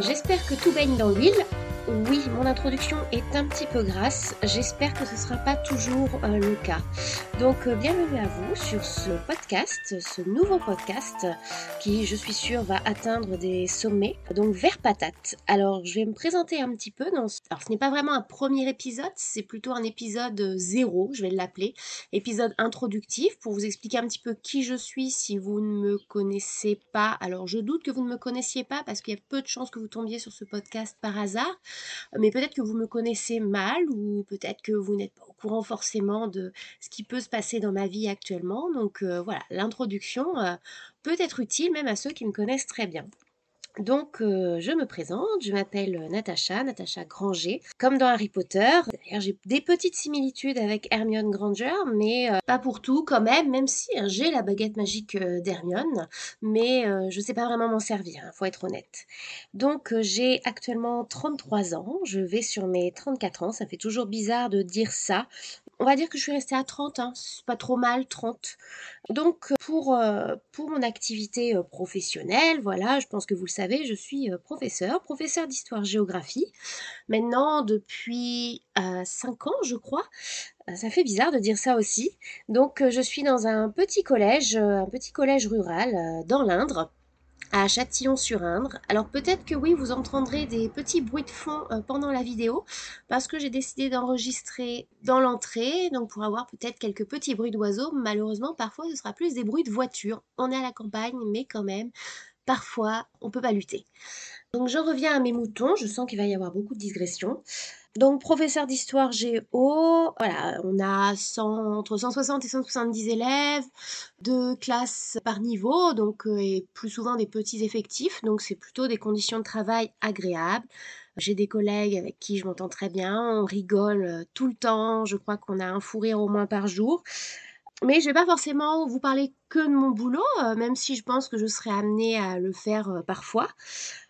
j'espère que tout baigne dans l'huile. Oui, mon introduction est un petit peu grasse, j'espère que ce ne sera pas toujours euh, le cas. Donc euh, bienvenue à vous sur ce podcast, ce nouveau podcast qui je suis sûre va atteindre des sommets, donc vers patate. Alors je vais me présenter un petit peu dans Alors ce n'est pas vraiment un premier épisode, c'est plutôt un épisode zéro, je vais l'appeler, épisode introductif pour vous expliquer un petit peu qui je suis si vous ne me connaissez pas. Alors je doute que vous ne me connaissiez pas parce qu'il y a peu de chances que vous tombiez sur ce podcast par hasard mais peut-être que vous me connaissez mal ou peut-être que vous n'êtes pas au courant forcément de ce qui peut se passer dans ma vie actuellement. Donc euh, voilà, l'introduction euh, peut être utile même à ceux qui me connaissent très bien. Donc, euh, je me présente, je m'appelle Natacha, Natacha Granger, comme dans Harry Potter. D'ailleurs, j'ai des petites similitudes avec Hermione Granger, mais euh, pas pour tout quand même, même si hein, j'ai la baguette magique euh, d'Hermione, mais je ne sais pas vraiment m'en servir, hein, faut être honnête. Donc, j'ai actuellement 33 ans, je vais sur mes 34 ans, ça fait toujours bizarre de dire ça, on va dire que je suis restée à 30, hein, c'est pas trop mal, 30. Donc pour, euh, pour mon activité euh, professionnelle, voilà, je pense que vous le savez, je suis euh, professeur, professeur d'histoire-géographie. Maintenant, depuis 5 ans, je crois. Ça fait bizarre de dire ça aussi. Donc je suis dans un petit collège, un petit collège rural dans l'Indre à Châtillon-sur-Indre. Alors peut-être que oui, vous entendrez des petits bruits de fond euh, pendant la vidéo parce que j'ai décidé d'enregistrer dans l'entrée, donc pour avoir peut-être quelques petits bruits d'oiseaux. Malheureusement, parfois ce sera plus des bruits de voiture. On est à la campagne, mais quand même, parfois on peut pas lutter. Donc je reviens à mes moutons, je sens qu'il va y avoir beaucoup de digressions. Donc, professeur d'histoire géo, voilà, on a entre 160 et 170 élèves, deux classes par niveau, donc euh, et plus souvent des petits effectifs, donc c'est plutôt des conditions de travail agréables. J'ai des collègues avec qui je m'entends très bien, on rigole euh, tout le temps, je crois qu'on a un fou rire au moins par jour. Mais je vais pas forcément vous parler que de mon boulot, euh, même si je pense que je serai amenée à le faire euh, parfois.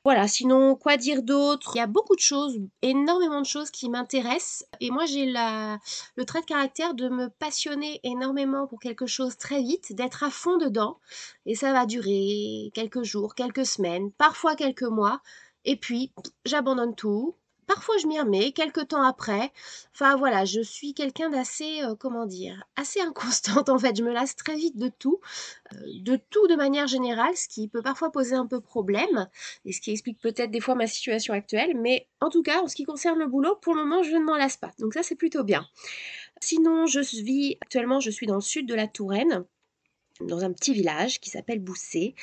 Voilà, sinon, quoi dire d'autre? Il y a beaucoup de choses, énormément de choses qui m'intéressent. Et moi, j'ai le trait de caractère de me passionner énormément pour quelque chose très vite, d'être à fond dedans. Et ça va durer quelques jours, quelques semaines, parfois quelques mois. Et puis, j'abandonne tout, Parfois, je m'y remets, quelques temps après. Enfin, voilà, je suis quelqu'un d'assez, euh, comment dire, assez inconstante en fait. Je me lasse très vite de tout, euh, de tout de manière générale, ce qui peut parfois poser un peu problème et ce qui explique peut-être des fois ma situation actuelle. Mais en tout cas, en ce qui concerne le boulot, pour le moment, je ne m'en lasse pas. Donc ça, c'est plutôt bien. Sinon, je vis actuellement, je suis dans le sud de la Touraine dans un petit village qui s'appelle Boussé.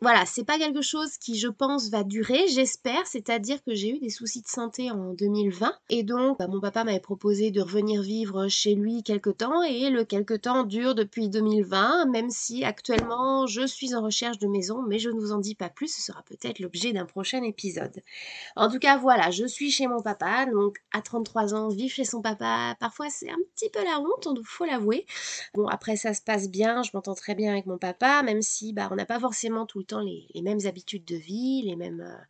Voilà, c'est pas quelque chose qui, je pense, va durer, j'espère. C'est-à-dire que j'ai eu des soucis de santé en 2020 et donc bah, mon papa m'avait proposé de revenir vivre chez lui quelque temps et le quelque temps dure depuis 2020, même si actuellement je suis en recherche de maison, mais je ne vous en dis pas plus. Ce sera peut-être l'objet d'un prochain épisode. En tout cas, voilà, je suis chez mon papa, donc à 33 ans, vivre chez son papa, parfois c'est un petit peu la honte, il faut l'avouer. Bon, après ça se passe bien, je m'entends très bien avec mon papa, même si bah on n'a pas forcément tout les, mêmes habitudes de vie, les mêmes, euh,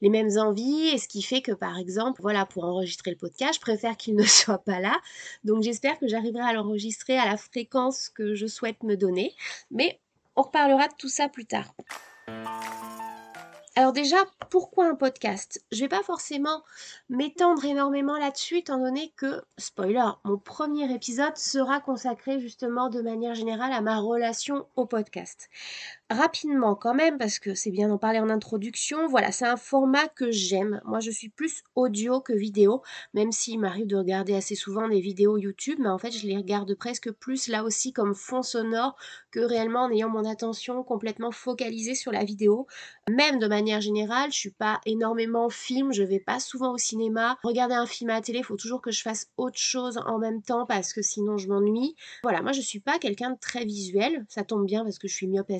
les mêmes envies, et ce qui fait que par exemple, voilà, pour enregistrer le podcast, je préfère qu'il ne soit pas là. Donc j'espère que j'arriverai à l'enregistrer à la fréquence que je souhaite me donner. Mais on reparlera de tout ça plus tard. Alors déjà, pourquoi un podcast? Je vais pas forcément m'étendre énormément là-dessus, étant donné que, spoiler, mon premier épisode sera consacré justement de manière générale à ma relation au podcast rapidement quand même, parce que c'est bien d'en parler en introduction, voilà, c'est un format que j'aime. Moi, je suis plus audio que vidéo, même s'il m'arrive de regarder assez souvent des vidéos YouTube, mais en fait, je les regarde presque plus là aussi comme fond sonore que réellement en ayant mon attention complètement focalisée sur la vidéo. Même de manière générale, je suis pas énormément film, je vais pas souvent au cinéma. Regarder un film à la télé, il faut toujours que je fasse autre chose en même temps parce que sinon je m'ennuie. Voilà, moi je suis pas quelqu'un de très visuel, ça tombe bien parce que je suis myope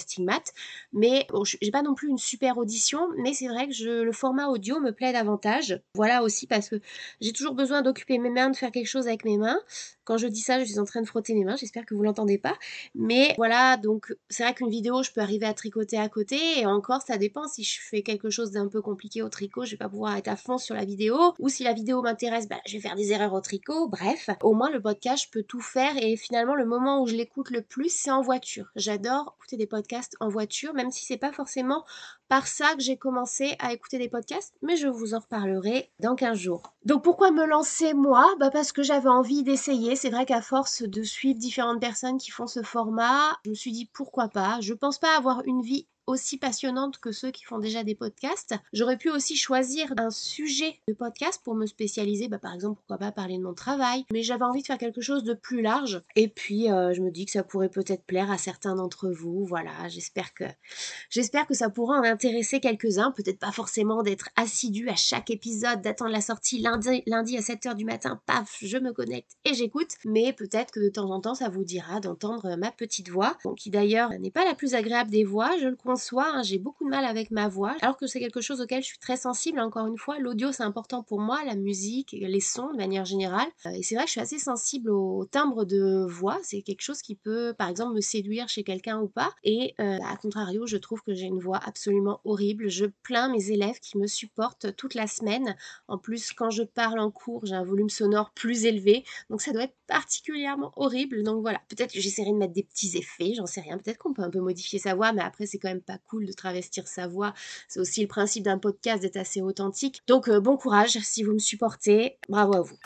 mais j'ai pas non plus une super audition, mais c'est vrai que le format audio me plaît davantage. Voilà aussi parce que j'ai toujours besoin d'occuper mes mains, de faire quelque chose avec mes mains. Quand je dis ça, je suis en train de frotter mes mains, j'espère que vous l'entendez pas. Mais voilà, donc c'est vrai qu'une vidéo, je peux arriver à tricoter à côté, et encore, ça dépend si je fais quelque chose d'un peu compliqué au tricot, je vais pas pouvoir être à fond sur la vidéo, ou si la vidéo m'intéresse, bah, je vais faire des erreurs au tricot, bref. Au moins, le podcast, je peux tout faire, et finalement, le moment où je l'écoute le plus, c'est en voiture. J'adore écouter des podcasts en voiture, même si c'est pas forcément par ça que j'ai commencé à écouter des podcasts, mais je vous en reparlerai dans 15 jours. Donc pourquoi me lancer moi? Bah Parce que j'avais envie d'essayer. C'est vrai qu'à force de suivre différentes personnes qui font ce format, je me suis dit pourquoi pas? Je pense pas avoir une vie aussi passionnante que ceux qui font déjà des podcasts. J'aurais pu aussi choisir un sujet de podcast pour me spécialiser, bah, par exemple, pourquoi pas parler de mon travail, mais j'avais envie de faire quelque chose de plus large. Et puis, euh, je me dis que ça pourrait peut-être plaire à certains d'entre vous. Voilà, j'espère que, j'espère que ça pourra en intéresser quelques-uns. Peut-être pas forcément d'être assidu à chaque épisode, d'attendre la sortie lundi, lundi à 7h du matin, paf, je me connecte et j'écoute. Mais peut-être que de temps en temps, ça vous dira d'entendre ma petite voix, qui d'ailleurs n'est pas la plus agréable des voix, je le soi, hein, j'ai beaucoup de mal avec ma voix, alors que c'est quelque chose auquel je suis très sensible. Encore une fois, l'audio c'est important pour moi, la musique, les sons de manière générale. Euh, et c'est vrai que je suis assez sensible au timbre de voix. C'est quelque chose qui peut, par exemple, me séduire chez quelqu'un ou pas. Et euh, à contrario, je trouve que j'ai une voix absolument horrible. Je plains mes élèves qui me supportent toute la semaine. En plus, quand je parle en cours, j'ai un volume sonore plus élevé, donc ça doit être particulièrement horrible. Donc voilà, peut-être que j'essaierai de mettre des petits effets, j'en sais rien. Peut-être qu'on peut un peu modifier sa voix, mais après c'est quand même pas cool de travestir sa voix. C'est aussi le principe d'un podcast d'être assez authentique. Donc euh, bon courage si vous me supportez. Bravo à vous.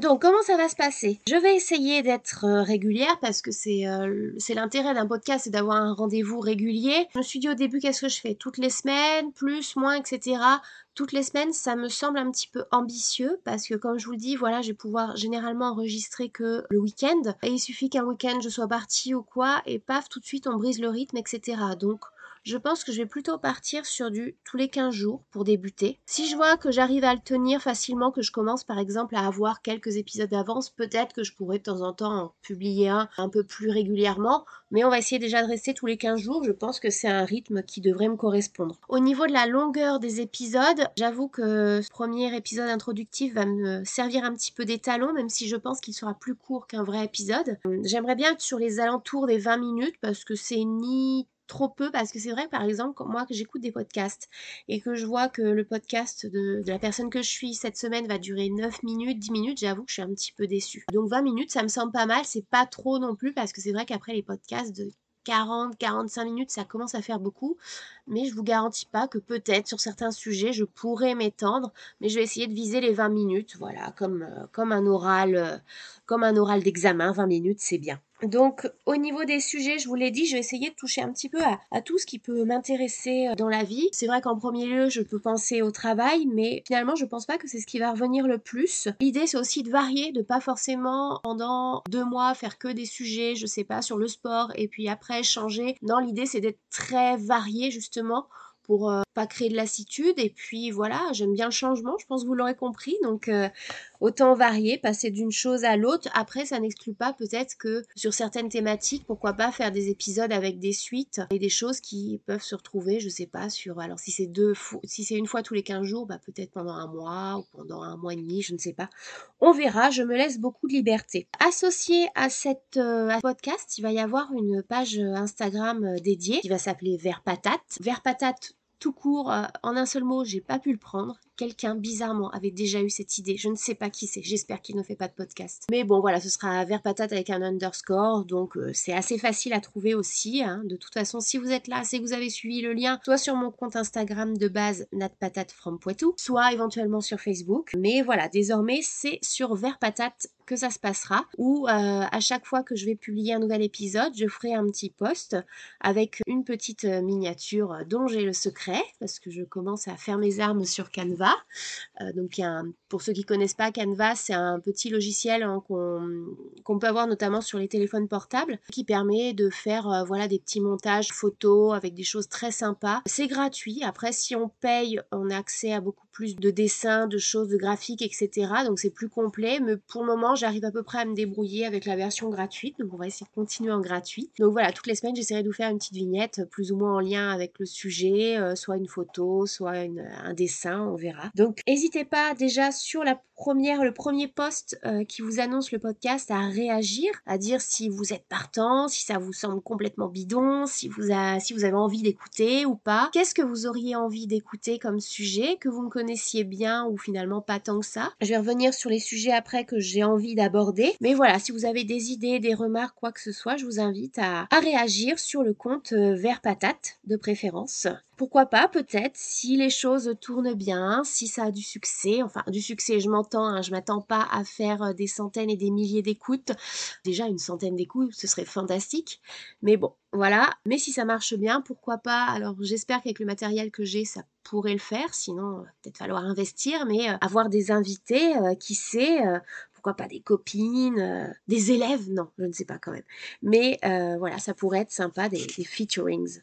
Donc comment ça va se passer? Je vais essayer d'être euh, régulière parce que euh, c'est l'intérêt d'un podcast, c'est d'avoir un rendez-vous régulier. Je me suis dit au début qu'est-ce que je fais? Toutes les semaines, plus, moins, etc. Toutes les semaines, ça me semble un petit peu ambitieux parce que comme je vous le dis, voilà, je vais pouvoir généralement enregistrer que le week-end. Et il suffit qu'un week-end je sois partie ou quoi, et paf, tout de suite on brise le rythme, etc. Donc je pense que je vais plutôt partir sur du tous les 15 jours pour débuter. Si je vois que j'arrive à le tenir facilement, que je commence par exemple à avoir quelques épisodes d'avance, peut-être que je pourrais de temps en temps en publier un un peu plus régulièrement, mais on va essayer déjà de rester tous les 15 jours. Je pense que c'est un rythme qui devrait me correspondre. Au niveau de la longueur des épisodes, j'avoue que ce premier épisode introductif va me servir un petit peu d'étalon, même si je pense qu'il sera plus court qu'un vrai épisode. J'aimerais bien être sur les alentours des 20 minutes parce que c'est ni trop peu parce que c'est vrai par exemple moi que j'écoute des podcasts et que je vois que le podcast de, la personne que je suis cette semaine va durer 9 minutes, 10 minutes, j'avoue que je suis un petit peu déçue. Donc 20 minutes ça me semble pas mal, c'est pas trop non plus parce que c'est vrai qu'après les podcasts de 40, 45 minutes, ça commence à faire beaucoup. Mais je vous garantis pas que peut-être sur certains sujets, je pourrais m'étendre. Mais je vais essayer de viser les 20 minutes. Voilà, comme, euh, comme un oral, euh, comme un oral d'examen. 20 minutes, c'est bien. Donc au niveau des sujets, je vous l'ai dit, je vais essayer de toucher un petit peu à, tout ce qui peut m'intéresser euh, dans la vie. C'est vrai qu'en premier lieu, je peux penser au travail, mais finalement, je pense pas que c'est ce qui va revenir le plus. L'idée, c'est aussi de varier, de pas forcément pendant deux mois faire que des sujets, je sais pas, sur le sport et puis après changer. Non, l'idée, c'est d'être très varié justement pour euh, pas créer de lassitude. Et puis voilà, j'aime bien le changement, je pense que vous l'aurez compris. Donc euh, autant varier, passer d'une chose à l'autre. Après, ça n'exclut pas peut-être que sur certaines thématiques, pourquoi pas faire des épisodes avec des suites et des choses qui peuvent se retrouver, je sais pas, sur. Alors si c'est deux si c'est une fois tous les 15 jours, bah peut-être pendant un mois ou pendant un mois et demi, je ne sais pas. On verra, je me laisse beaucoup de liberté. Associé à cette euh, podcast, il va y avoir une page Instagram dédiée qui va s'appeler Vert Patate. Vert Patate tout court, euh, en un seul mot, j'ai pas pu le prendre. Quelqu'un bizarrement avait déjà eu cette idée. Je ne sais pas qui c'est. J'espère qu'il ne fait pas de podcast. Mais bon, voilà, ce sera vert patate avec un underscore, donc euh, c'est assez facile à trouver aussi. Hein. De toute façon, si vous êtes là, c'est que vous avez suivi le lien, soit sur mon compte Instagram de base natpatate from Poitou, soit éventuellement sur Facebook. Mais voilà, désormais, c'est sur vert patate que ça se passera, ou euh, à chaque fois que je vais publier un nouvel épisode, je ferai un petit post avec une petite miniature dont j'ai le secret, parce que je commence à faire mes armes sur Canva euh, donc, pour ceux qui connaissent pas, Canva, c'est un petit logiciel hein, qu'on peut avoir notamment sur les téléphones portables qui permet de faire euh, voilà, des petits montages photos avec des choses très sympas. C'est gratuit. Après, si on paye, on a accès à beaucoup plus de dessins, de choses, de graphiques, etc. Donc c'est plus complet. Mais pour le moment, j'arrive à peu près à me débrouiller avec la version gratuite. Donc on va essayer de continuer en gratuit. Donc voilà, toutes les semaines, j'essaierai de vous faire une petite vignette plus ou moins en lien avec le sujet, euh, soit une photo, soit un dessin, on verra. Donc n'hésitez pas déjà sur la première, le premier post euh, qui vous annonce le podcast à réagir, à dire si vous êtes partant, si ça vous semble complètement bidon, si vous, si vous avez envie d'écouter ou pas. Qu'est-ce que vous auriez envie d'écouter comme sujet, que vous me connaissiez bien ou finalement pas tant que ça? Je vais revenir sur les sujets après que j'ai envie d'aborder. Mais voilà, si vous avez des idées, des remarques, quoi que ce soit, je vous invite à, à réagir sur le compte euh, Vert Patate de préférence. Pourquoi pas, peut-être, si les choses tournent bien, si ça a du succès, enfin du succès, je m'entends, hein, je m'attends pas à faire euh, des centaines et des milliers d'écoutes. Déjà une centaine d'écoutes, ce serait fantastique. Mais bon, voilà. Mais si ça marche bien, pourquoi pas? Alors j'espère qu'avec le matériel que j'ai, ça pourrait le faire. Sinon, peut-être falloir investir, mais euh, avoir des invités, euh, qui sait pourquoi pas des copines, des élèves, non, je ne sais pas quand même. Mais voilà, ça pourrait être sympa, des, des featurings.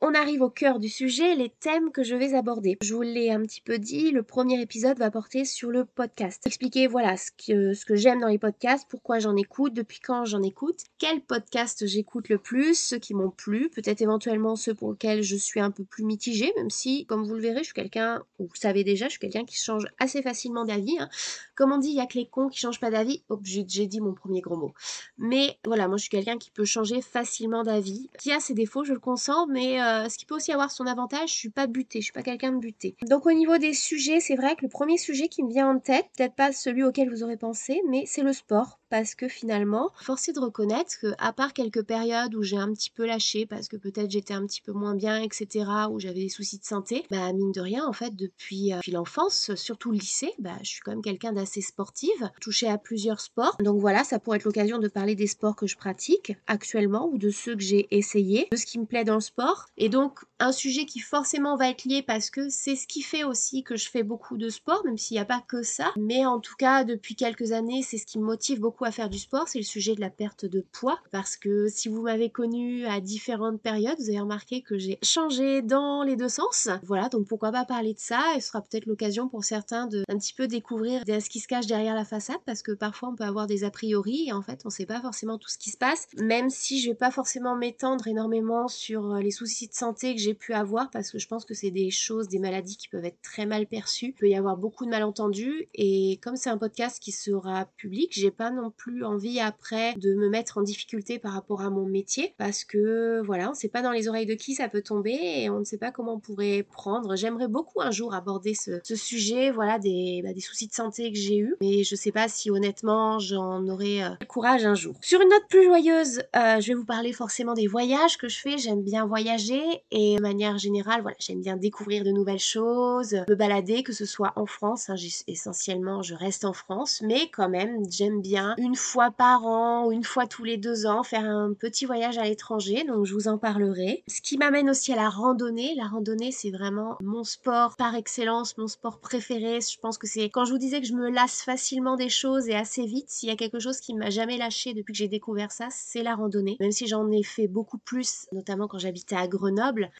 On arrive au cœur du sujet, les thèmes que je vais aborder. Je vous l'ai un petit peu dit, le premier épisode va porter sur le podcast. Expliquer voilà ce que, ce que j'aime dans les podcasts, pourquoi j'en écoute, depuis quand j'en écoute, quels podcasts j'écoute le plus, ceux qui m'ont plu, peut-être éventuellement ceux pour lesquels je suis un peu plus mitigée, même si, comme vous le verrez, je suis quelqu'un, ou vous savez déjà, je suis quelqu'un qui change assez facilement d'avis. Hein. Comme on dit, il y a que les cons qui changent pas d'avis. Oh, j'ai dit mon premier gros mot. Mais voilà, moi je suis quelqu'un qui peut changer facilement d'avis, qui a ses défauts, je le consens, mais euh, ce qui peut aussi avoir son avantage, je suis pas butée, je suis pas quelqu'un de buté. Donc au niveau des sujets, c'est vrai que le premier sujet qui me vient en tête, peut-être pas celui auquel vous aurez pensé, mais c'est le sport parce que finalement, force est de reconnaître que à part quelques périodes où j'ai un petit peu lâché parce que peut-être j'étais un petit peu moins bien, etc., où j'avais des soucis de santé, bah mine de rien, en fait, depuis, euh, l'enfance, surtout le lycée, bah je suis quand même quelqu'un d'assez sportive, touchée à plusieurs sports. Donc voilà, ça pourrait être l'occasion de parler des sports que je pratique actuellement ou de ceux que j'ai essayés, de ce qui me plaît dans le sport. Et donc un sujet qui forcément va être lié parce que c'est ce qui fait aussi que je fais beaucoup de sport, même s'il n'y a pas que ça. Mais en tout cas, depuis quelques années, c'est ce qui me motive beaucoup à faire du sport, c'est le sujet de la perte de poids. Parce que si vous m'avez connu à différentes périodes, vous avez remarqué que j'ai changé dans les deux sens. Voilà, donc pourquoi pas parler de ça Et ce sera peut-être l'occasion pour certains de un petit peu découvrir ce qui se cache derrière la façade, parce que parfois on peut avoir des a priori et en fait on sait pas forcément tout ce qui se passe. Même si je vais pas forcément m'étendre énormément sur euh, les soucis de santé que j'ai pu avoir, parce que je pense que c'est des choses, des maladies qui peuvent être très mal perçues. Il peut y avoir beaucoup de malentendus et comme c'est un podcast qui sera public, j'ai pas non plus envie après de me mettre en difficulté par rapport à mon métier parce que voilà, on sait pas dans les oreilles de qui ça peut tomber et on ne sait pas comment on pourrait prendre. J'aimerais beaucoup un jour aborder ce, sujet, voilà, des, bah, des soucis de santé que j'ai eu, mais je sais pas si honnêtement j'en aurai euh, le courage un jour. Sur une note plus joyeuse, euh, je vais vous parler forcément des voyages que je fais. J'aime bien voyager et de manière générale, voilà, j'aime bien découvrir de nouvelles choses, me balader, que ce soit en France. Hein, essentiellement, je reste en France, mais quand même, j'aime bien une fois par an une fois tous les deux ans faire un petit voyage à l'étranger, donc je vous en parlerai. Ce qui m'amène aussi à la randonnée. La randonnée, c'est vraiment mon sport par excellence, mon sport préféré. Je pense que c'est quand je vous disais que je me lasse facilement des choses et assez vite, s'il y a quelque chose qui m'a jamais lâché depuis que j'ai découvert ça, c'est la randonnée. Même si j'en ai fait beaucoup plus, notamment quand j'habitais à Grenoble,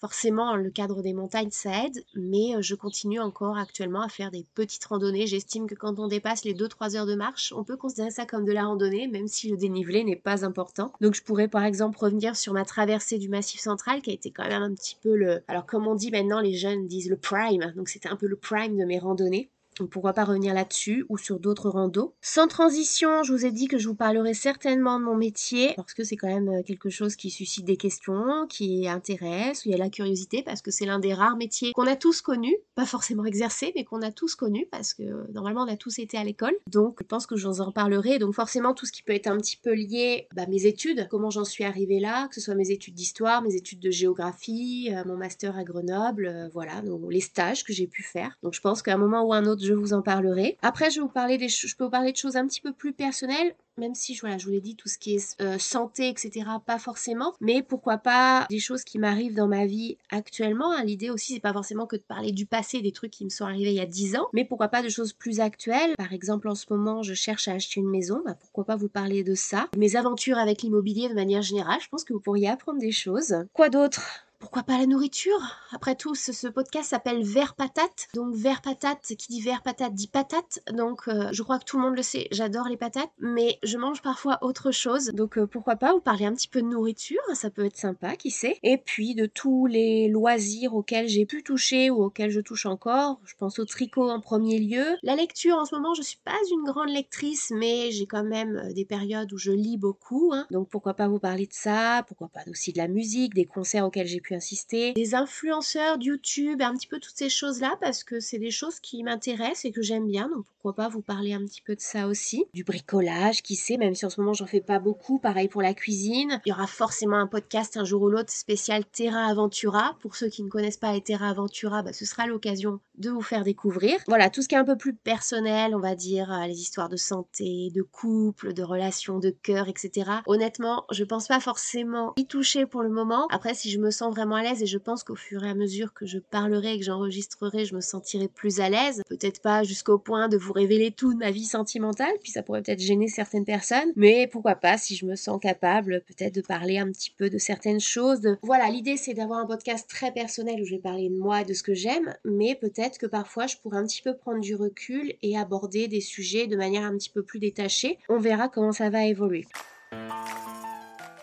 forcément le cadre des montagnes ça aide, mais euh, je continue encore actuellement à faire des petites randonnées. J'estime que quand on dépasse les 2-3 heures de marche, on peut considérer ça comme de la randonnée, même si le dénivelé n'est pas important. Donc je pourrais par exemple revenir sur ma traversée du Massif Central, qui a été quand même un petit peu le... Alors comme on dit maintenant, les jeunes disent le prime, donc c'était un peu le prime de mes randonnées. Donc pourquoi pas revenir là-dessus ou sur d'autres randos. Sans transition, je vous ai dit que je vous parlerai certainement de mon métier parce que c'est quand même euh, quelque chose qui suscite des questions, qui intéresse, où il y a la curiosité parce que c'est l'un des rares métiers qu'on a tous connus, pas forcément exercé, mais qu'on a tous connu parce que euh, normalement on a tous été à l'école. Donc je pense que je vous en parlerai. Donc forcément tout ce qui peut être un petit peu lié, bah, mes études, comment j'en suis arrivée là, que ce soit mes études d'histoire, mes études de géographie, euh, mon master à Grenoble, voilà, donc les stages que j'ai pu faire. Donc je pense qu'à un moment ou un autre je vous en parlerai. Après, je vais vous parler des je peux vous parler de choses un petit peu plus personnelles, même si voilà, je vous l'ai dit, tout ce qui est euh, santé, etc., pas forcément, mais pourquoi pas des choses qui m'arrivent dans ma vie actuellement. Hein. L'idée aussi, c'est pas forcément que de parler du passé, des trucs qui me sont arrivés il y a 10 ans, mais pourquoi pas de choses plus actuelles. Par exemple, en ce moment, je cherche à acheter une maison, bah, pourquoi pas vous parler de ça. Mes aventures avec l'immobilier de manière générale, je pense que vous pourriez apprendre des choses. Quoi d'autre? Pourquoi pas la nourriture? Après tout, ce, podcast s'appelle Vert patate. Donc vert patate, qui dit vert patate dit patate. Donc euh, je crois que tout le monde le sait, j'adore les patates, mais je mange parfois autre chose. Donc euh, pourquoi pas vous parler un petit peu de nourriture, ça peut être sympa, qui sait? Et puis de tous les loisirs auxquels j'ai pu toucher ou auxquels je touche encore. Je pense au tricot en premier lieu. La lecture en ce moment, je suis pas une grande lectrice, mais j'ai quand même euh, des périodes où je lis beaucoup. Hein. Donc pourquoi pas vous parler de ça, pourquoi pas aussi de la musique, des concerts auxquels j'ai pu insister, des influenceurs YouTube, un petit peu toutes ces choses-là, parce que c'est des choses qui m'intéressent et que j'aime bien. Donc pourquoi pas vous parler un petit peu de ça aussi. Du bricolage, qui sait, même si en ce moment j'en fais pas beaucoup. Pareil pour la cuisine. Il y aura forcément un podcast un jour ou l'autre spécial Terra Aventura. Pour ceux qui ne connaissent pas Terra Aventura, bah, ce sera l'occasion de vous faire découvrir. Voilà, tout ce qui est un peu plus personnel, on va dire, euh, les histoires de santé, de couple, de relations, de cœur, etc. Honnêtement, je pense pas forcément y toucher pour le moment. Après, si je me sens à l'aise et je pense qu'au fur et à mesure que je parlerai et que j'enregistrerai, je me sentirai plus à l'aise. Peut-être pas jusqu'au point de vous révéler tout de ma vie sentimentale, puis ça pourrait peut-être gêner certaines personnes, mais pourquoi pas si je me sens capable peut-être de parler un petit peu de certaines choses. Voilà, l'idée c'est d'avoir un podcast très personnel où je vais parler de moi et de ce que j'aime, mais peut-être que parfois je pourrais un petit peu prendre du recul et aborder des sujets de manière un petit peu plus détachée. On verra comment ça va évoluer.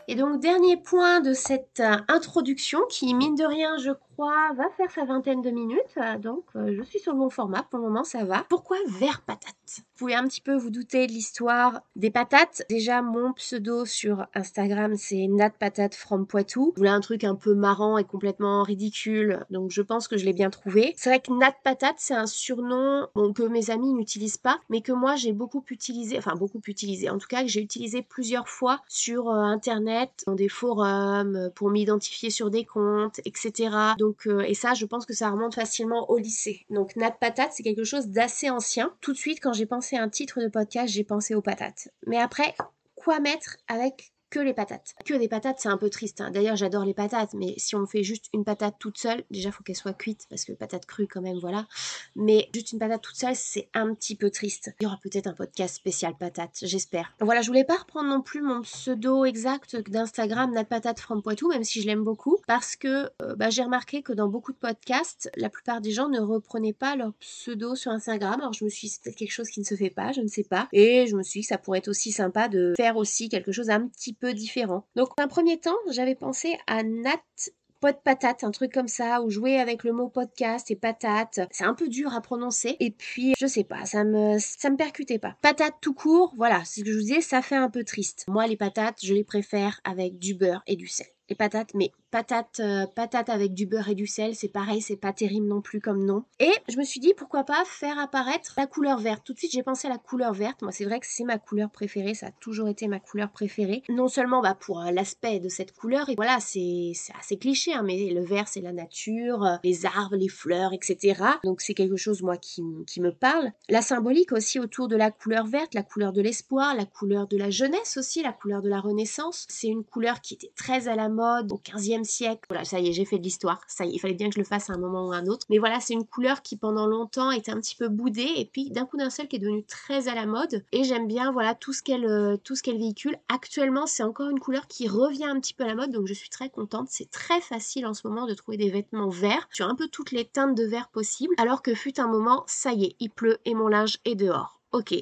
Et donc, dernier point de cette euh, introduction qui, mine de rien, je crois, va faire sa vingtaine de minutes. Euh, donc, euh, je suis sur le bon format. Pour le moment, ça va. Pourquoi vert patate? Vous pouvez un petit peu vous douter de l'histoire des patates. Déjà, mon pseudo sur Instagram, c'est Nat Patate from Poitou. Je voulais un truc un peu marrant et complètement ridicule. Donc, je pense que je l'ai bien trouvé. C'est vrai que Nat Patate, c'est un surnom que mes amis n'utilisent pas, mais que moi, j'ai beaucoup utilisé. Enfin, beaucoup utilisé. En tout cas, que j'ai utilisé plusieurs fois sur Internet dans des forums, euh, pour m'identifier sur des comptes, etc. Donc, euh, et ça, je pense que ça remonte facilement au lycée. Donc, Nat Patate, c'est quelque chose d'assez ancien. Tout de suite, quand j'ai pensé à un titre de podcast, j'ai pensé aux patates. Mais après, quoi mettre avec que les patates. Que des patates, c'est un peu triste. Hein. D'ailleurs, j'adore les patates, mais si on fait juste une patate toute seule, déjà, faut qu'elle soit cuite, parce que patate crue, quand même, voilà. Mais juste une patate toute seule, c'est un petit peu triste. Il y aura peut-être un podcast spécial patate, j'espère. Voilà, je voulais pas reprendre non plus mon pseudo exact d'Instagram, Nat Patate from Poitou, même si je l'aime beaucoup, parce que euh, bah, j'ai remarqué que dans beaucoup de podcasts, la plupart des gens ne reprenaient pas leur pseudo sur Instagram. Alors, je me suis dit, c'est peut-être quelque chose qui ne se fait pas, je ne sais pas. Et je me suis dit que ça pourrait être aussi sympa de faire aussi quelque chose un petit peu différent. Donc, un premier temps, j'avais pensé à Nat pot patate, un truc comme ça, ou jouer avec le mot podcast et patate. C'est un peu dur à prononcer. Et puis, je sais pas, ça me, ça me percutait pas. Patate tout court, voilà, c'est ce que je vous disais, ça fait un peu triste. Moi, les patates, je les préfère avec du beurre et du sel. Les patates, mais patate, euh, patate avec du beurre et du sel, c'est pareil, c'est pas terrible non plus comme nom. Et je me suis dit pourquoi pas faire apparaître la couleur verte. Tout de suite j'ai pensé à la couleur verte. Moi c'est vrai que c'est ma couleur préférée, ça a toujours été ma couleur préférée. Non seulement bah, pour euh, l'aspect de cette couleur, et voilà c'est assez cliché, hein, mais le vert c'est la nature, euh, les arbres, les fleurs, etc. Donc c'est quelque chose moi qui, qui me parle. La symbolique aussi autour de la couleur verte, la couleur de l'espoir, la couleur de la jeunesse aussi, la couleur de la renaissance. C'est une couleur qui était très à la mode au 15e siècle. Voilà, ça y est, j'ai fait de l'histoire. Ça y est, il fallait bien que je le fasse à un moment ou à un autre. Mais voilà, c'est une couleur qui pendant longtemps était un petit peu boudée et puis d'un coup d'un seul qui est devenue très à la mode. Et j'aime bien voilà tout ce qu'elle euh, tout ce qu'elle véhicule. Actuellement, c'est encore une couleur qui revient un petit peu à la mode, donc je suis très contente. C'est très facile en ce moment de trouver des vêtements verts sur un peu toutes les teintes de vert possibles. Alors que fut un moment, ça y est, il pleut et mon linge est dehors. Ok,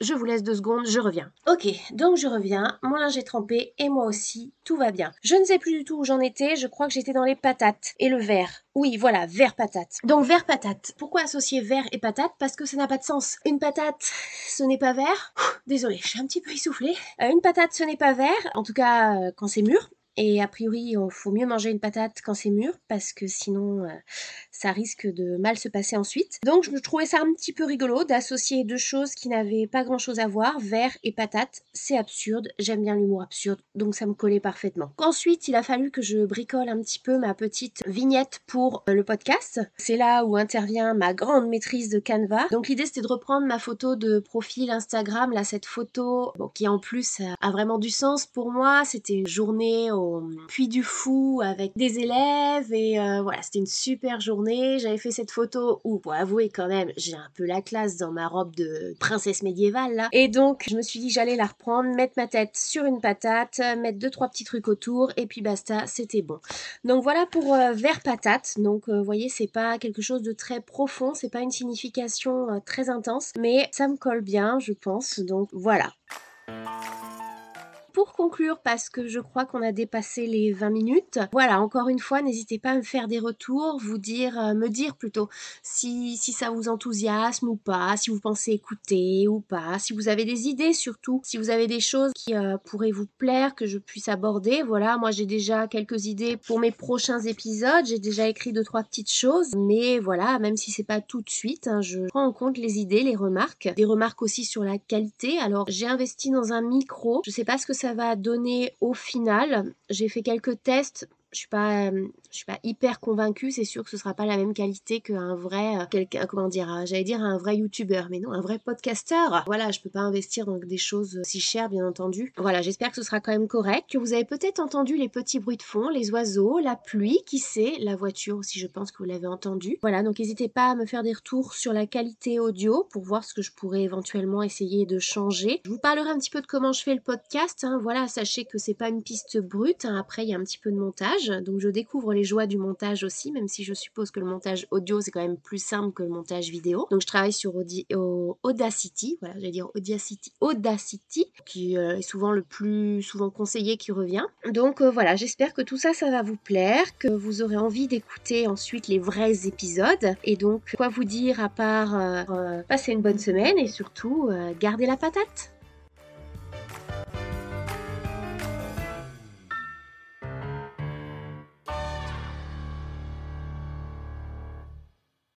je vous laisse deux secondes, je reviens. Ok, donc je reviens, mon linge est trempé et moi aussi, tout va bien. Je ne sais plus du tout où j'en étais, je crois que j'étais dans les patates et le verre. Oui, voilà, vert patate. Donc vert patate. Pourquoi associer vert et patate? Parce que ça n'a pas de sens. Une patate, ce n'est pas vert. Désolée, je suis un petit peu essoufflée. Euh, une patate, ce n'est pas vert, en tout cas euh, quand c'est mûr. Et a priori, il faut mieux manger une patate quand c'est mûr parce que sinon euh, ça risque de mal se passer ensuite. Donc je trouvais ça un petit peu rigolo d'associer deux choses qui n'avaient pas grand chose à voir, verre et patate. C'est absurde, j'aime bien l'humour absurde, donc ça me collait parfaitement. Ensuite, il a fallu que je bricole un petit peu ma petite vignette pour euh, le podcast. C'est là où intervient ma grande maîtrise de Canva. Donc l'idée c'était de reprendre ma photo de profil Instagram, là cette photo qui en plus a vraiment du sens pour moi. C'était une journée au au Puy du Fou avec des élèves et euh, voilà, c'était une super journée. J'avais fait cette photo où, pour avouer quand même, j'ai un peu la classe dans ma robe de princesse médiévale là. Et donc, je me suis dit j'allais la reprendre, mettre ma tête sur une patate, mettre deux trois petits trucs autour et puis basta, c'était bon. Donc voilà pour euh, vert patate. Donc, vous voyez, c'est pas quelque chose de très profond, c'est pas une signification très intense, mais ça me colle bien, je pense. Donc voilà pour conclure, parce que je crois qu'on a dépassé les 20 minutes, voilà, encore une fois, n'hésitez pas à me faire des retours, vous dire, euh, me dire plutôt si, si ça vous enthousiasme ou pas, si vous pensez écouter ou pas, si vous avez des idées surtout, si vous avez des choses qui euh, pourraient vous plaire, que je puisse aborder. Voilà, moi j'ai déjà quelques idées pour mes prochains épisodes, j'ai déjà écrit deux trois petites choses, mais voilà, même si c'est pas tout de suite, hein, je prends en compte les idées, les remarques, des remarques aussi sur la qualité. Alors j'ai investi dans un micro, je sais pas ce que ça va donner au final. J'ai fait quelques tests je suis pas euh, je suis pas hyper convaincue. C'est sûr que ce sera pas la même qualité qu'un vrai euh, quelqu'un comment dire euh, j'allais dire un vrai youtubeur mais non un vrai podcasteur. Voilà je peux pas investir dans des choses si chères bien entendu. Voilà j'espère que ce sera quand même correct que vous avez peut-être entendu les petits bruits de fond les oiseaux la pluie qui sait la voiture aussi je pense que vous l'avez entendu. Voilà donc n'hésitez pas à me faire des retours sur la qualité audio pour voir ce que je pourrais éventuellement essayer de changer. Je vous parlerai un petit peu de comment je fais le podcast hein. voilà sachez que c'est pas une piste brute hein. après il y a un petit peu de montage donc je découvre les joies du montage aussi, même si je suppose que le montage audio c'est quand même plus simple que le montage vidéo. Donc je travaille sur Audacity, voilà, j'allais dire Audacity, Audacity, qui euh, est souvent le plus souvent conseillé qui revient. Donc euh, voilà, j'espère que tout ça, ça va vous plaire, que vous aurez envie d'écouter ensuite les vrais épisodes. Et donc, quoi vous dire à part euh, passer une bonne semaine et surtout garder la patate